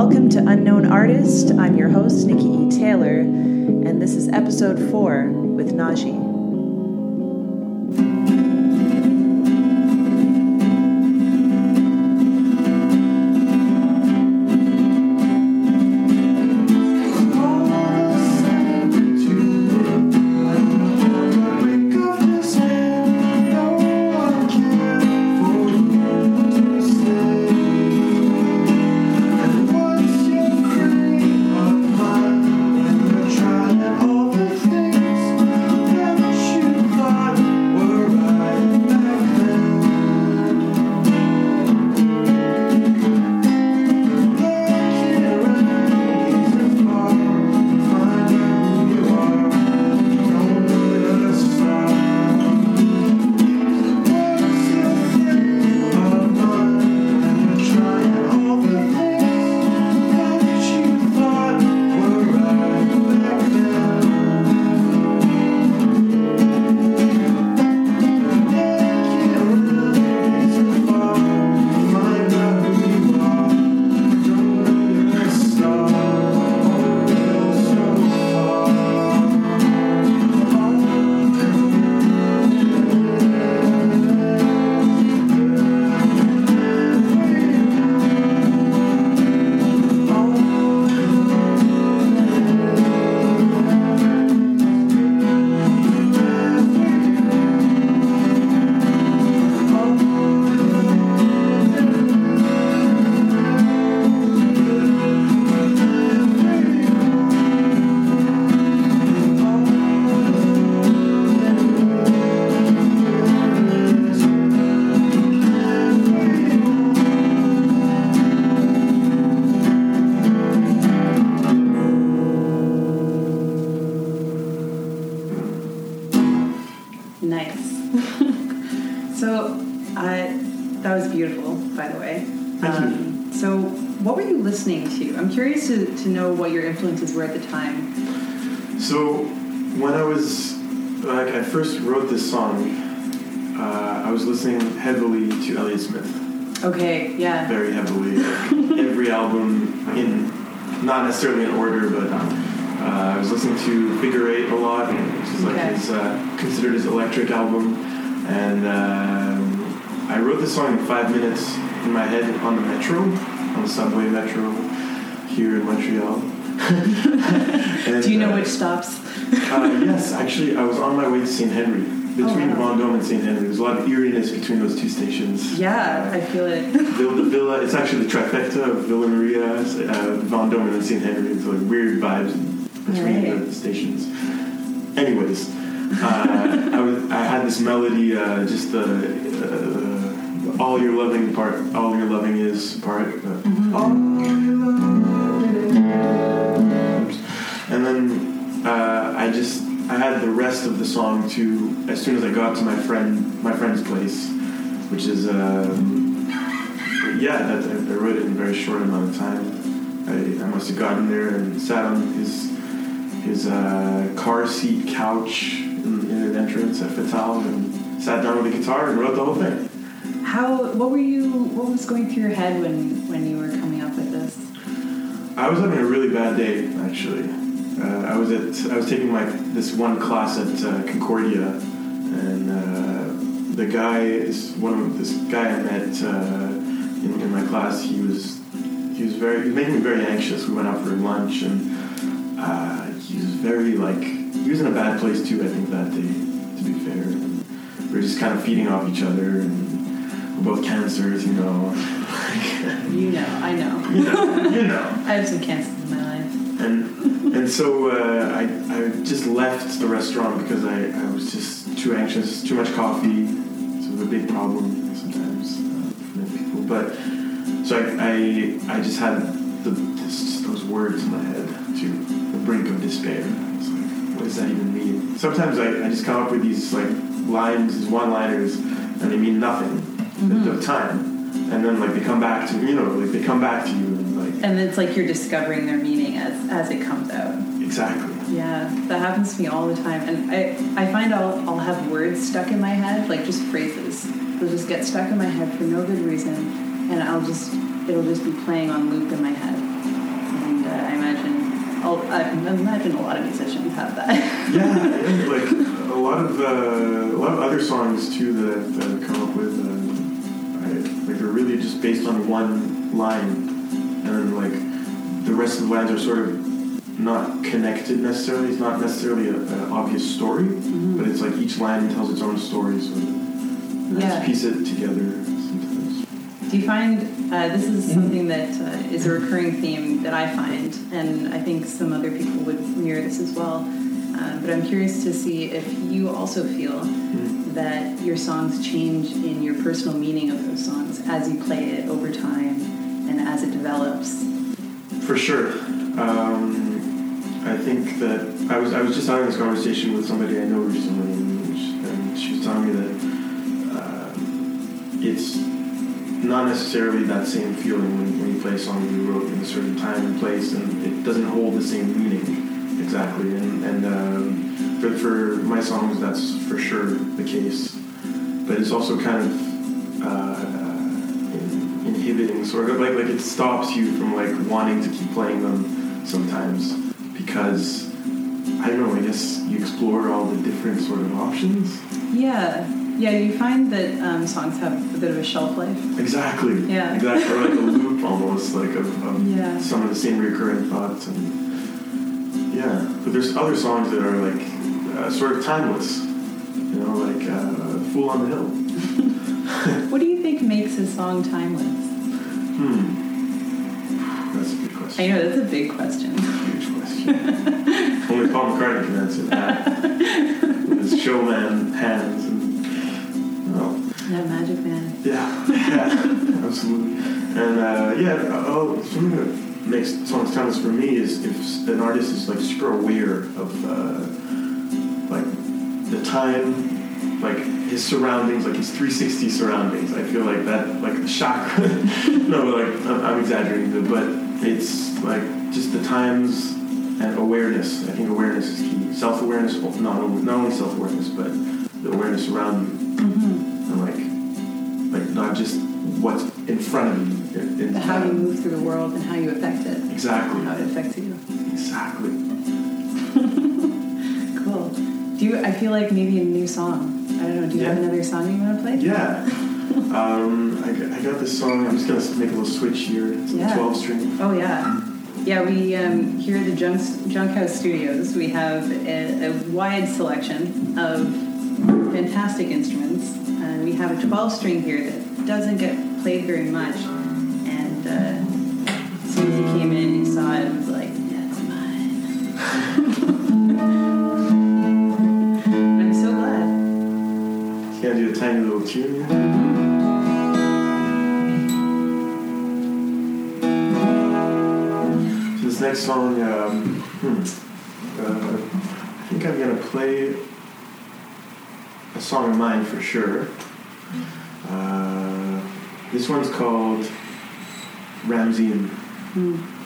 Welcome to Unknown Artist. I'm your host, Nikki E. Taylor, and this is episode four with Najee. Nice. so, uh, that was beautiful, by the way. Thank you. Um, so, what were you listening to? I'm curious to, to know what your influences were at the time. So when I was like I first wrote this song, uh, I was listening heavily to Elliott Smith, Okay, yeah. very heavily. Every album in not necessarily in order, but uh, I was listening to Figure Eight a lot, which is like Okay. his uh, considered his electric album, and um I wrote this song in five minutes in my head on the metro, on the subway metro here in Montreal. And, Do you know uh, which stops? uh, yes, actually, I was on my way to St. Henry. Between Oh, wow. Vendôme and St. Henry, there's a lot of eeriness between those two stations. Yeah, I feel it. Villa, the Villa, it's actually the trifecta of Villa Maria, uh, Vendôme, and St. Henry. It's like weird vibes between Right. the stations. Anyways, uh, I, was, I had this melody, uh, just the uh, all your loving part, all your loving is part. Uh, All your is. And then uh, I just I had the rest of the song to as soon as I got to my friend my friend's place, which is um, yeah that, I, I wrote it in a very short amount of time. I, I must have gotten there and sat on his his uh, car seat couch in, in an entrance at Fatal and sat down with a guitar and wrote the whole thing. How? What were you? What was going through your head when when you were coming up with this? I was having a really bad day, actually. Uh, I was at I was taking my this one class at uh, Concordia, and uh, the guy is one of this guy I met uh, in, in my class. He was he was very he was making me very anxious. We went out for lunch, and uh, he was very like he was in a bad place too. I think that day, to be fair. We were just kind of feeding off each other, and we're both cancers, you know. You know, I know. you know, you know. I have some cancers in my life. And and so uh, I, I just left the restaurant because I, I was just too anxious, too much coffee. It's a big problem sometimes uh, for many people. But so I, I, I just had the, this, those words in my head brink of despair. It's like, what does that even mean? Sometimes I, I just come up with these like lines, these one-liners, and they mean nothing at the mm-hmm. time. And then like they come back to you know like they come back to you and like And it's like you're discovering their meaning as as it comes out. exactly. Yeah, that happens to me all the time, and I I find I'll I'll have words stuck in my head, like just phrases. They'll just get stuck in my head for no good reason, and I'll just it'll just be playing on loop in my head. I'll, I imagine a lot of musicians have that. yeah, like a lot of uh, a lot of other songs too that I've, come up with. Uh, I, like they're really just based on one line, and then like the rest of the lines are sort of not connected necessarily. It's not necessarily an obvious story, Mm-hmm. but it's like each line tells its own story. So Yeah. just piece it together. Do you find uh, this is something that uh, is a recurring theme that I find, and I think some other people would mirror this as well. Uh, but I'm curious to see if you also feel Mm. that your songs change in your personal meaning of those songs as you play it over time and as it develops. For sure. Um, I think that I was I was just having this conversation with somebody I know recently, and she was telling me that not necessarily that same feeling when, when you play a song you wrote in a certain time and place, and it doesn't hold the same meaning exactly. And, and um, for, for my songs, that's for sure the case. But it's also kind of uh, inhibiting, sort of like like it stops you from like wanting to keep playing them sometimes because I don't know. I guess you explore all the different sort of options. Yeah, yeah. You find that um, songs have a bit of a shelf life. Exactly. Yeah. Exactly. Or like a loop almost, like of, of Yeah. some of the same recurring thoughts and yeah. But there's other songs that are like uh, sort of timeless. You know, like uh, "Fool on the Hill." What do you think makes a song timeless? Hmm. That's a good question. I know that's a big question. Huge question. Only Paul McCartney can answer that. With his showman hands and magic man. Yeah, yeah, absolutely. And uh, yeah, oh, something that makes songs timeless for me is if an artist is like super aware of uh, like the time, like his surroundings, like his 360 surroundings. I feel like that, like the chakra. no, like I'm, I'm exaggerating, but it's like just the times and awareness. I think awareness is key. Self-awareness, not only, not only self-awareness, but the awareness around you Mm-hmm. And like like not just what's in front of you in, in How you move through the world and how you affect it. exactly How it affects you. exactly Cool. Do you? I feel like maybe a new song. I don't know. Do you have another song you want to play? yeah um, I, got, I got this song I'm just gonna make a little switch here it's a Yeah. 12 string Oh yeah. Yeah, we um, here at the Junk, Junk House Studios, we have a, a wide selection of fantastic instruments. And we have a 12 string here that doesn't get played very much. And uh, as soon as he came in, he saw it and was like, that's mine. I'm so glad. just gonna do a tiny little. So this next song um, hmm, uh, I think I'm gonna play a song of mine for sure this one's called Ramsey She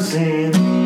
dancing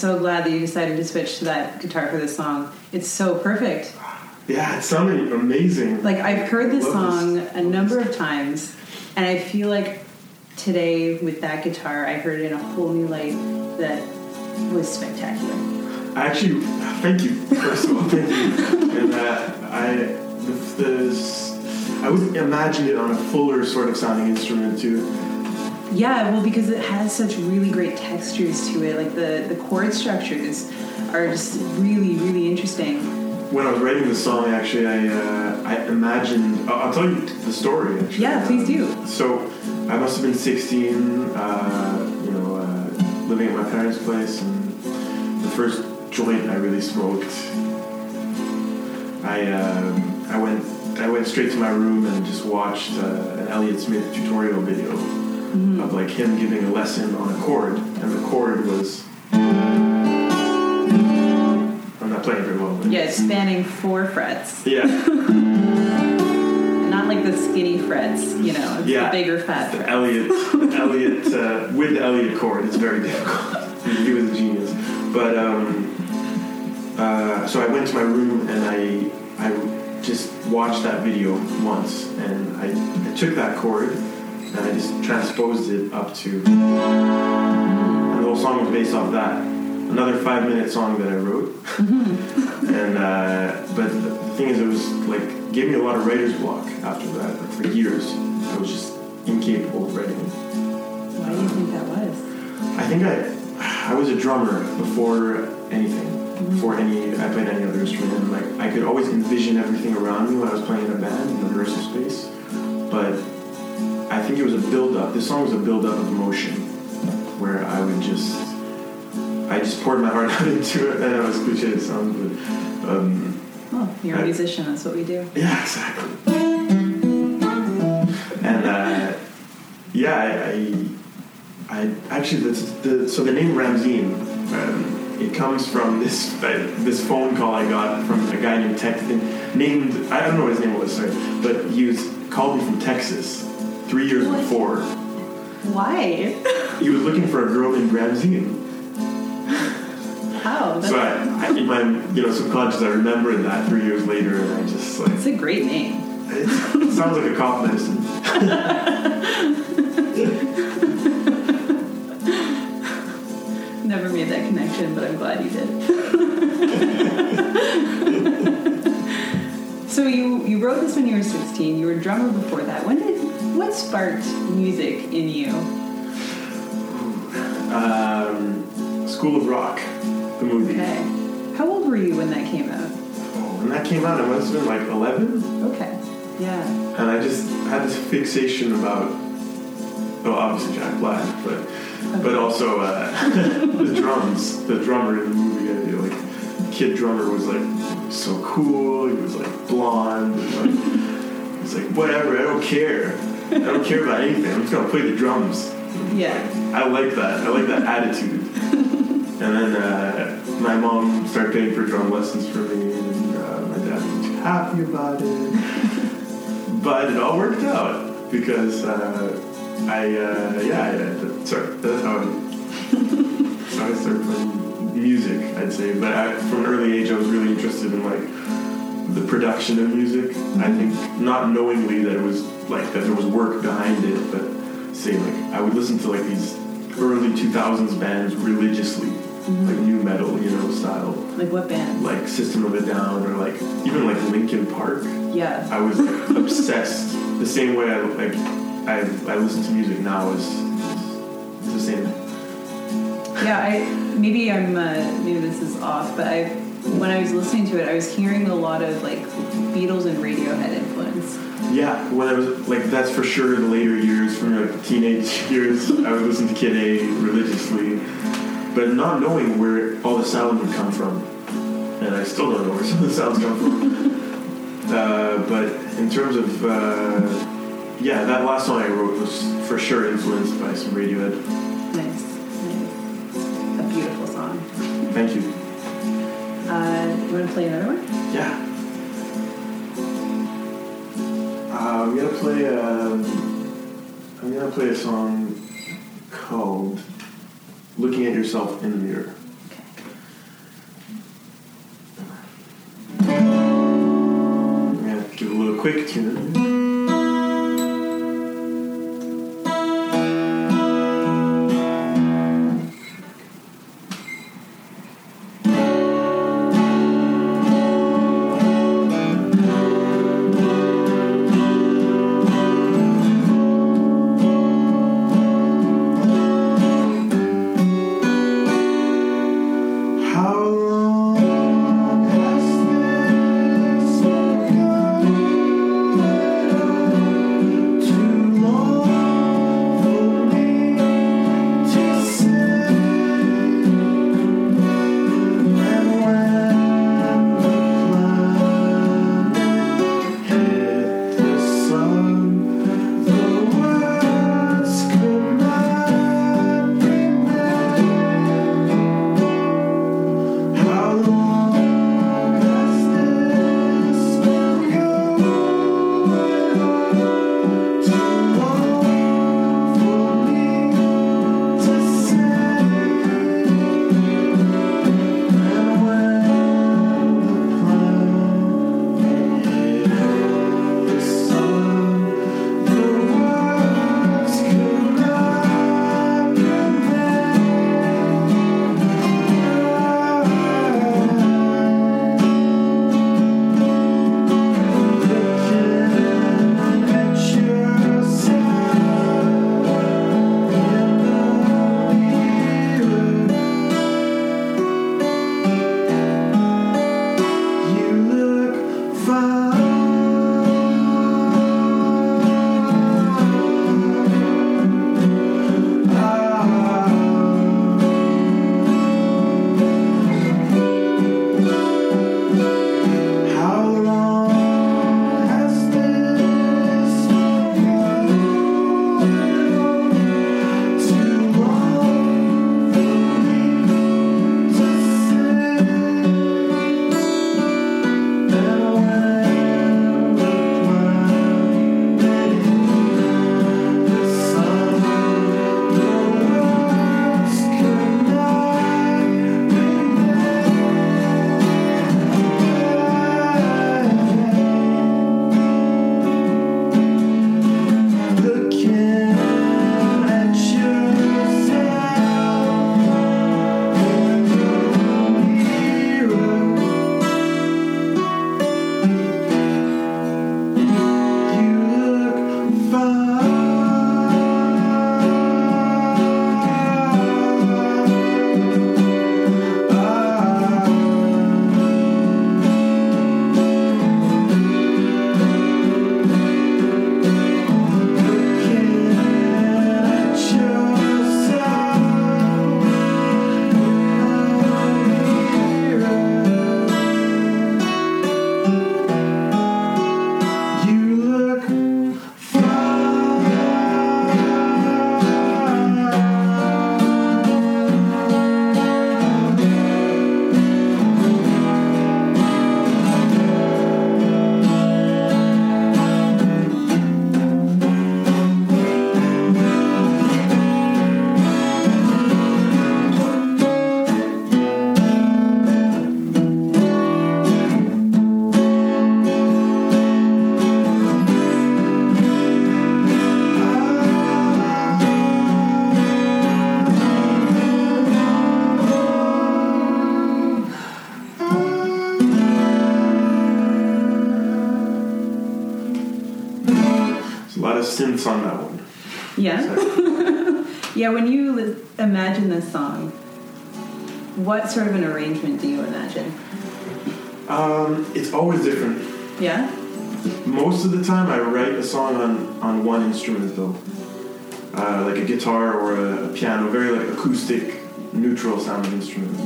so glad that you decided to switch to that guitar for this song. It's so perfect. Yeah, it sounded amazing. Like I've heard this song this. a number of times, and I feel like today with that guitar, I heard it in a whole new light that was spectacular. I actually, thank you. First of all, thank you. And uh, I, the, the, I would imagine it on a fuller sort of sounding instrument too. Yeah, well, because it has such really great textures to it. Like the the chord structures are just really, really interesting. When I was writing the song, actually, I uh, I imagined. I'll I'll tell you the story. Actually. Yeah, please do. So I must have been 16. Uh, you know, uh, living at my parents' place, and the first joint I really smoked. I um I went I went straight to my room and just watched uh, an Elliott Smith tutorial video of like him giving a lesson on a chord, and the chord was. I'm not playing very well. but- Yeah, it's spanning four frets, Yeah. not like the skinny frets. You know, it's Yeah. the bigger fat The frets. Elliott, Elliott, uh, with the Elliott chord, it's very difficult. he was a genius. But um, uh, so I went to my room and I, I just watched that video once, and I, I took that chord and I just transposed it up to, and the whole song was based off that. Another five-minute song that I wrote, and uh, but the thing is, it was like gave me a lot of writer's block after that. Like, for years, I was just incapable of writing. Why do you think that was? I think I I was a drummer before anything, before any I played any other instrument, like I could always envision everything around me when I was playing in a band in the rehearsal space. But I think it was a build up. This song was a build up of emotion, where I would just I just poured my heart out into it. And I know it's cliche it sounds, but um, Oh, you're a I- musician. That's what we do. yeah, exactly. And uh, yeah, I, I, I actually the, the so the name Ramzine, um, it comes from this uh, this phone call I got from a guy named Tex named I don't know what his name was, sorry, but he was called me from Texas three years What? before. Why? He was looking for a girl named Ramzine. How? Oh, that's, So I, I, in my you know subconscious, I remembered that three years later, and I just like it's a great name. it sounds like a cough medicine. Never made that connection, but I'm glad you did. so you you wrote this when you were 16. You were a drummer before that. When did what sparked music in you? Um, School of Rock, the movie. Okay. How old were you when that came out? When that came out, I must have been like 11, Okay. Yeah. and I just had this fixation about, well, obviously Jack Black, but but also uh, the drums. The drummer in the movie, I feel like kid drummer was like so cool. He was like blonde. And, like, it's like whatever. I don't care. I don't care about anything. I'm just gonna play the drums. Yeah. I like that. I like that attitude. and then uh, my mom started paying for drum lessons for me, and uh, my dad wasn't too happy about it. but it all worked out because uh, I, uh, yeah, I, sorry, that's how I, how I started playing music, I'd say. But I, from an early age, I was really interested in like the production of music. I think not knowingly that it was like that there was work behind it, but say like I would listen to like these early 2000s bands religiously, like nu metal, you know, style, Like what band? like System of a Down or like even like Linkin Park. Yeah. I was like, obsessed. The same way I like I I listen to music now is, the same. Yeah, I maybe I'm uh, maybe this is off, but I when I was listening to it, I was hearing a lot of like Beatles and Radiohead. Yeah, when I was like that's for sure in the later years, from like teenage years, I would listen to Kid A religiously, but not knowing where all the sound would come from, and I still don't know where some of the sounds come from. Uh, but in terms of uh, yeah, that last song I wrote was for sure influenced by some Radiohead. Nice, nice, a beautiful song. Thank you. Uh, you want to play another one? Yeah. I'm gonna play. A, I'm gonna play a song called "Looking at Yourself in the Mirror." Okay. I'm gonna give a little quick tune. What sort of an arrangement do you imagine? Um, it's always different. Yeah? Most of the time, I write a song on, on one instrument though, uh, like a guitar or a, piano, very like acoustic, neutral sounding instrument.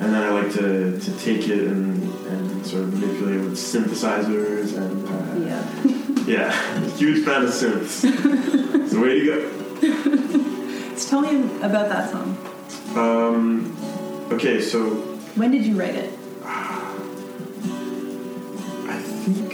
And then I like to, to take it and, and sort of manipulate it with synthesizers and uh, Yeah. yeah, huge fan of synths. it's the way to go. So tell me about that song. Um, okay, so When did you write it? I think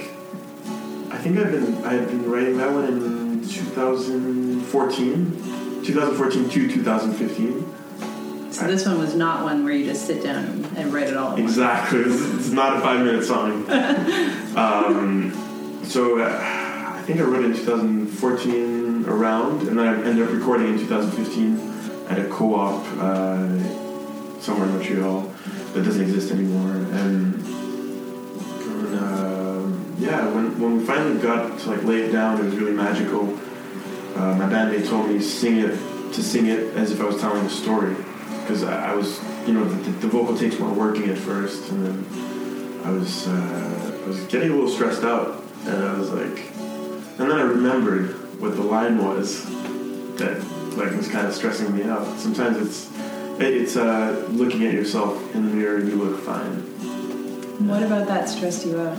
I think I've been I've been writing that one in 2014, 2014 to 2015. So this one was not one where you just sit down and, write it all. Exactly, it's, not a five minute song. um, so uh, I think I wrote it in 2014 around, and then I ended up recording in 2015 at a co-op uh, somewhere in Montreal that doesn't exist anymore. And, uh, yeah, when, when we finally got to like lay it down, it was really magical. Uh, my bandmate told me sing it to sing it as if I was telling a story because I, I was, you know, the, the vocal takes weren't working at first, and then I was uh, I was getting a little stressed out, and I was like, and then I remembered what the line was that like was kind of stressing me out. Sometimes it's it- it's uh, looking at yourself in the mirror and you look fine. What about that stressed you out?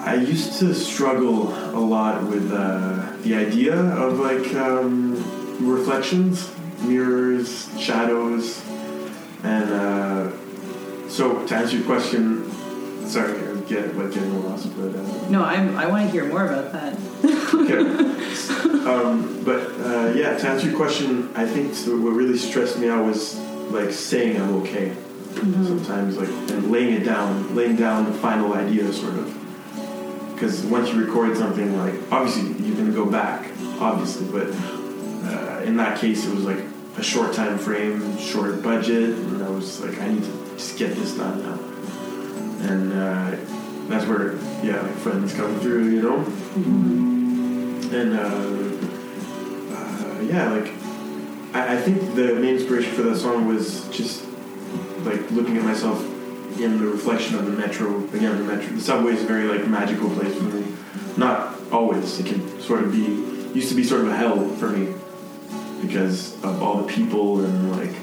I used to struggle a lot with uh, the idea of like um, reflections, mirrors, shadows, and uh, so to answer your question, sorry, I get like getting lost, but uh, No, I'm, I want to hear more about that. Okay. um, but uh, yeah, to answer your question, I think what really stressed me out was like saying I'm okay. Sometimes like and laying it down, laying down the final idea, sort of. Because once you record something, like obviously you can go back, obviously, but uh, in that case it was like a short time frame, short budget, and I was like, I need to just get this done now. And uh, that's where yeah, like friends come through, you know and uh, uh, yeah, like I, I think the main inspiration for that song was just like looking at myself in the reflection of the metro. Again, the metro, the subway is a very like magical place for me. Not always. It can sort of be used to be sort of a hell for me because of all the people and like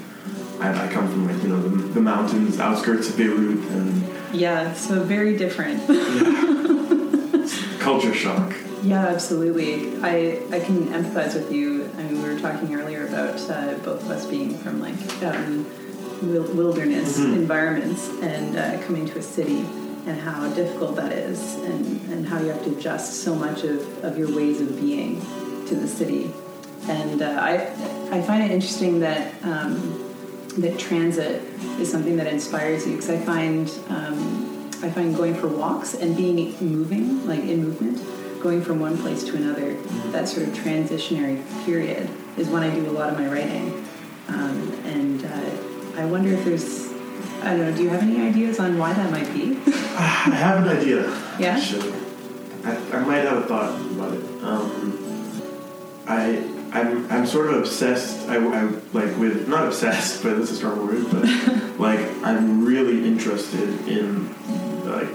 I, I come from like you know the, the mountains, outskirts of Beirut, and Yeah, so very different. culture shock. Yeah, absolutely. I, I can empathize with you. I mean, we were talking earlier about uh, both of us being from like um, wil- wilderness Mhm. environments and uh, coming to a city and how difficult that is and, and how you have to adjust so much of, of your ways of being to the city. And uh, I, I find it interesting that, um, that transit is something that inspires you because I find um, I find going for walks and being moving, like in movement, going from one place to another, that sort of transitionary period is when I do a lot of my writing. Um, and uh, I wonder if there's, I don't know, do you have any ideas on why that might be? I have an idea. Yeah? Actually, I, I might have a thought about it. Um, I I'm I'm sort of obsessed. I, I like with not obsessed, but that's a strong word. But like I'm really interested in like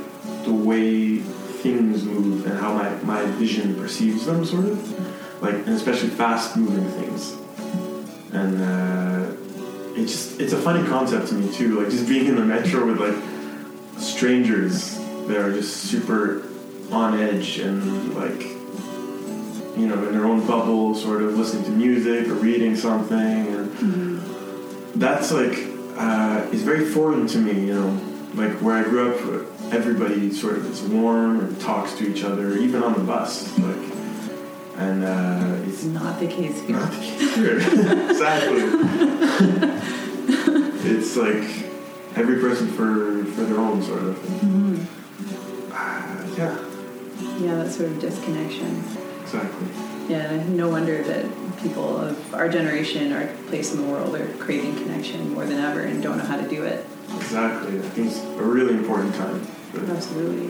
the way things move and how my my vision perceives them, sort of like and especially fast moving things. And uh, it just it's a funny concept to me too. Like just being in the metro with like strangers that are just super on edge and like you know in their own bubble sort of listening to music or reading something and that's like uh, is very foreign to me you know like where i grew up everybody sort of is warm and talks to each other even on the bus like and uh, it's not the case here. not the case here. exactly. it's like every person for for their own sort of. Mhm. Uh, yeah, Yeah, that sort of disconnection. exactly. Yeah, no wonder that people of our generation, our place in the world, are craving connection more than ever and don't know how to do it. Exactly. I think it's a really important time. Absolutely,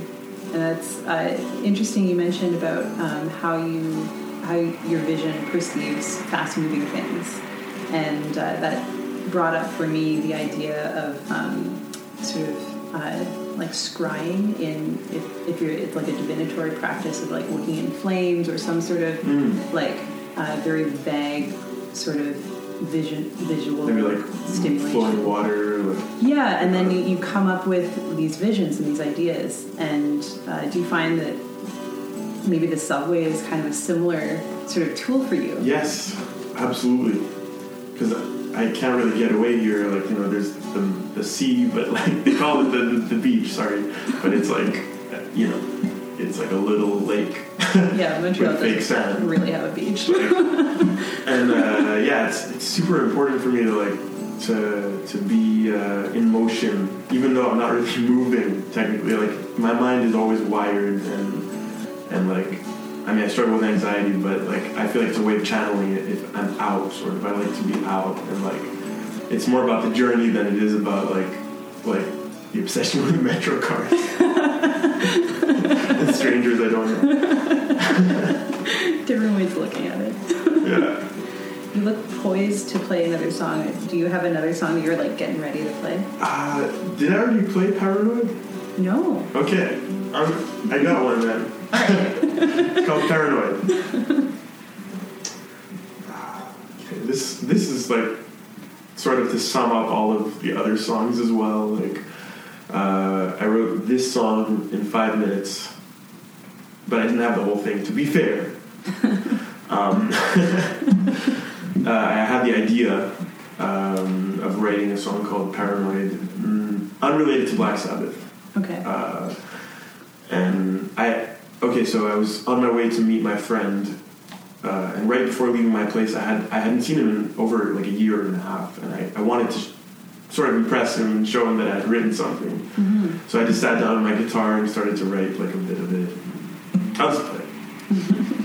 and that's uh, interesting. You mentioned about um, how you how your vision perceives fast-moving things, and uh, that brought up for me the idea of um, sort of uh, like scrying in if, if you're it's like a divinatory practice of like looking in flames or some sort of Mm. like uh, very vague sort of vision visual maybe like stimulation. flowing water. Like, Yeah, and then you, you come up with these visions and these ideas. And uh, do you find that maybe the subway is kind of a similar sort of tool for you? yes, absolutely. Because I can't really get away here. Like you know, there's the, the sea, but like they call it the, the, the beach. Sorry, but it's like you know, it's like a little lake. Yeah, Montreal With fake doesn't sand. really have a beach. and uh, yeah, it's, it's super important for me to like to to be uh, in motion, even though I'm not really moving technically. Like my mind is always wired, and and like I mean I struggle with anxiety, but like I feel like it's a way of channeling it if I'm out, sort of. I like to be out and like it's more about the journey than it is about like like the obsession with metro cars. and strangers I don't know. Different ways of looking at it. Yeah. You look poised to play another song. Do you have another song that you're like getting ready to play? Uh, did I already play Paranoid? No. Okay. Um, I got one then. it's called Paranoid. Okay, this this is like sort of to sum up all of the other songs as well. Like uh, I wrote this song in five minutes, but I didn't have the whole thing. To be fair, um, uh, I had the idea um, of writing a song called Paranoid, mm, unrelated to Black Sabbath. Okay. Uh, and I, okay, so I was on my way to meet my friend, uh, and right before leaving my place, I had I hadn't seen him in over like a year and a half, and I, I wanted to sort of impress him and show him that I'd written something. hmm So I just sat down on my guitar and started to write like a bit of it. I'll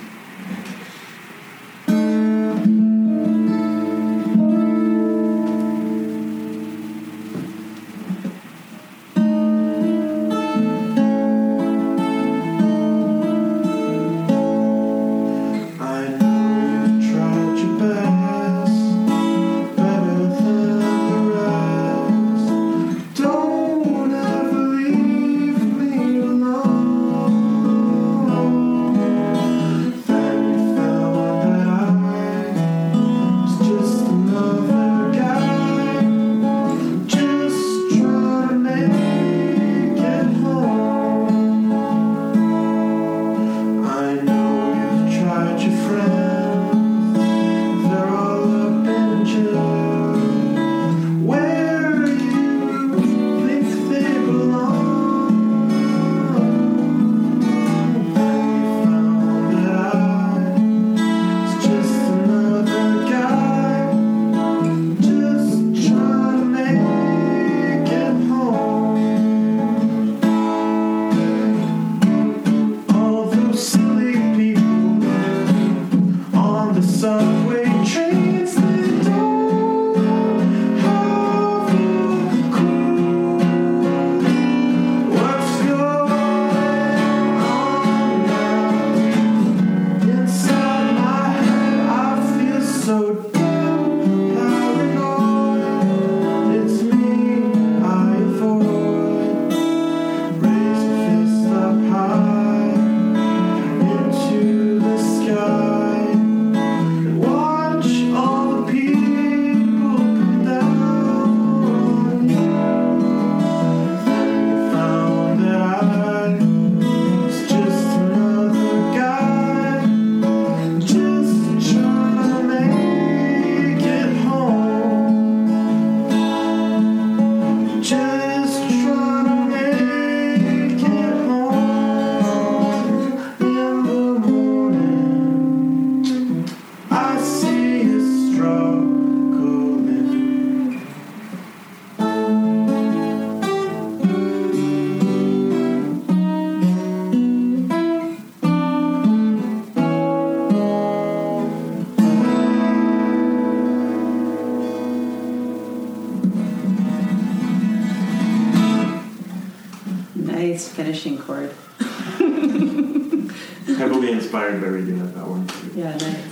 by reading that, one too. Yeah, nice.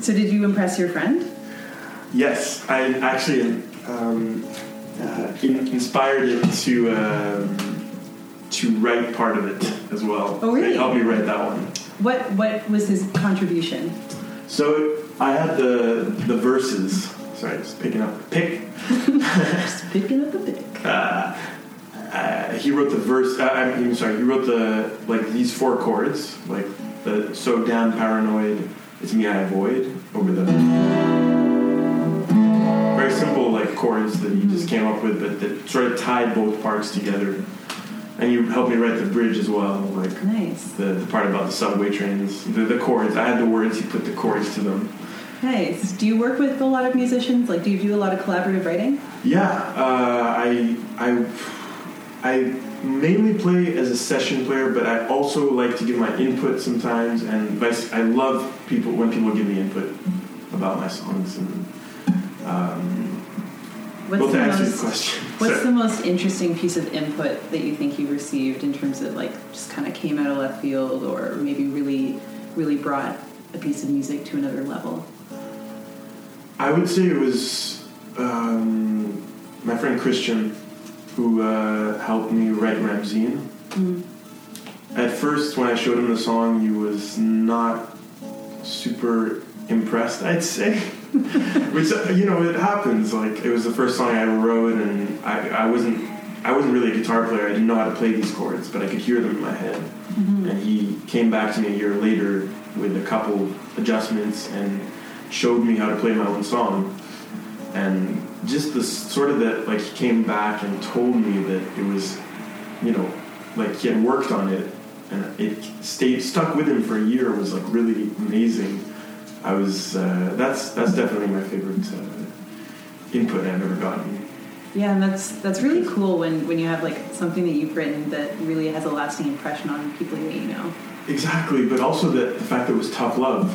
so did you impress your friend? Yes, I actually um, uh, in- inspired him to um, to write part of it as well. Oh, really? He helped me write that one. What what was his contribution? So I had the the verses. Sorry, just picking up pick. Just picking up a pick. Uh, uh, he wrote the verse. Uh, I'm sorry. He wrote the like these four chords, like the so damn paranoid. It's me I avoid over the very simple like chords that he just came up with, but that sort of tied both parts together. And you helped me write the bridge as well, like Nice. the, the part about the subway trains, the, the chords. I had the words. He put the chords to them. Nice. Do you work with a lot of musicians? Like, do you do a lot of collaborative writing? Yeah, uh, I I I mainly play as a session player, but I also like to give my input sometimes, and vice. I love people when people give me input about my songs. And um, What's well, the most question, What's the most interesting piece of input that you think you received in terms of like just kind of came out of left field or maybe really, really brought a piece of music to another level? I would say it was um, my friend Christian who uh, helped me write Ramzine. Mm. At first, when I showed him the song, he was not super impressed. I'd say, which uh, you know, it happens. Like it was the first song I ever wrote, and I, I wasn't I wasn't really a guitar player. I didn't know how to play these chords, but I could hear them in my head. And he came back to me a year later with a couple adjustments and showed me how to play my own song. And just the sort of that, like he came back and told me that it was, you know, like he had worked on it and it stayed stuck with him for a year was like really amazing. I was uh, that's that's definitely my favorite uh, input I've ever gotten. Yeah, and that's that's really cool when when you have like something that you've written that really has a lasting impression on people that you know. Exactly, but also the, the fact that it was tough love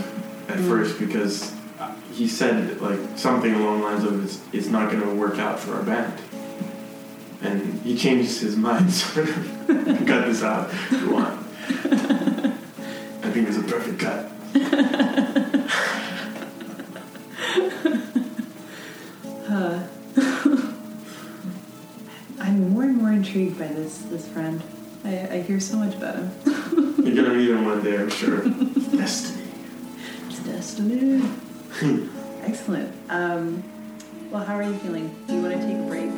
at Mm. first because he said like something along the lines of it's, it's not going to work out for our band. And he changed his mind sort of. cut this out if you want. I think it's a perfect cut. Uh, I'm more and more intrigued by this this friend. I, I hear so much about him. You're going to meet him one day, I'm sure. Destiny. It's destiny. Excellent. Um, well, how are you feeling? Do you want to take a break?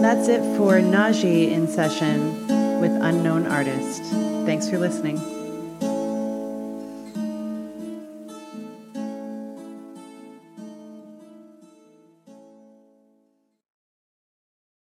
That's it for Najee in session with Unknown Artist. Thanks for listening.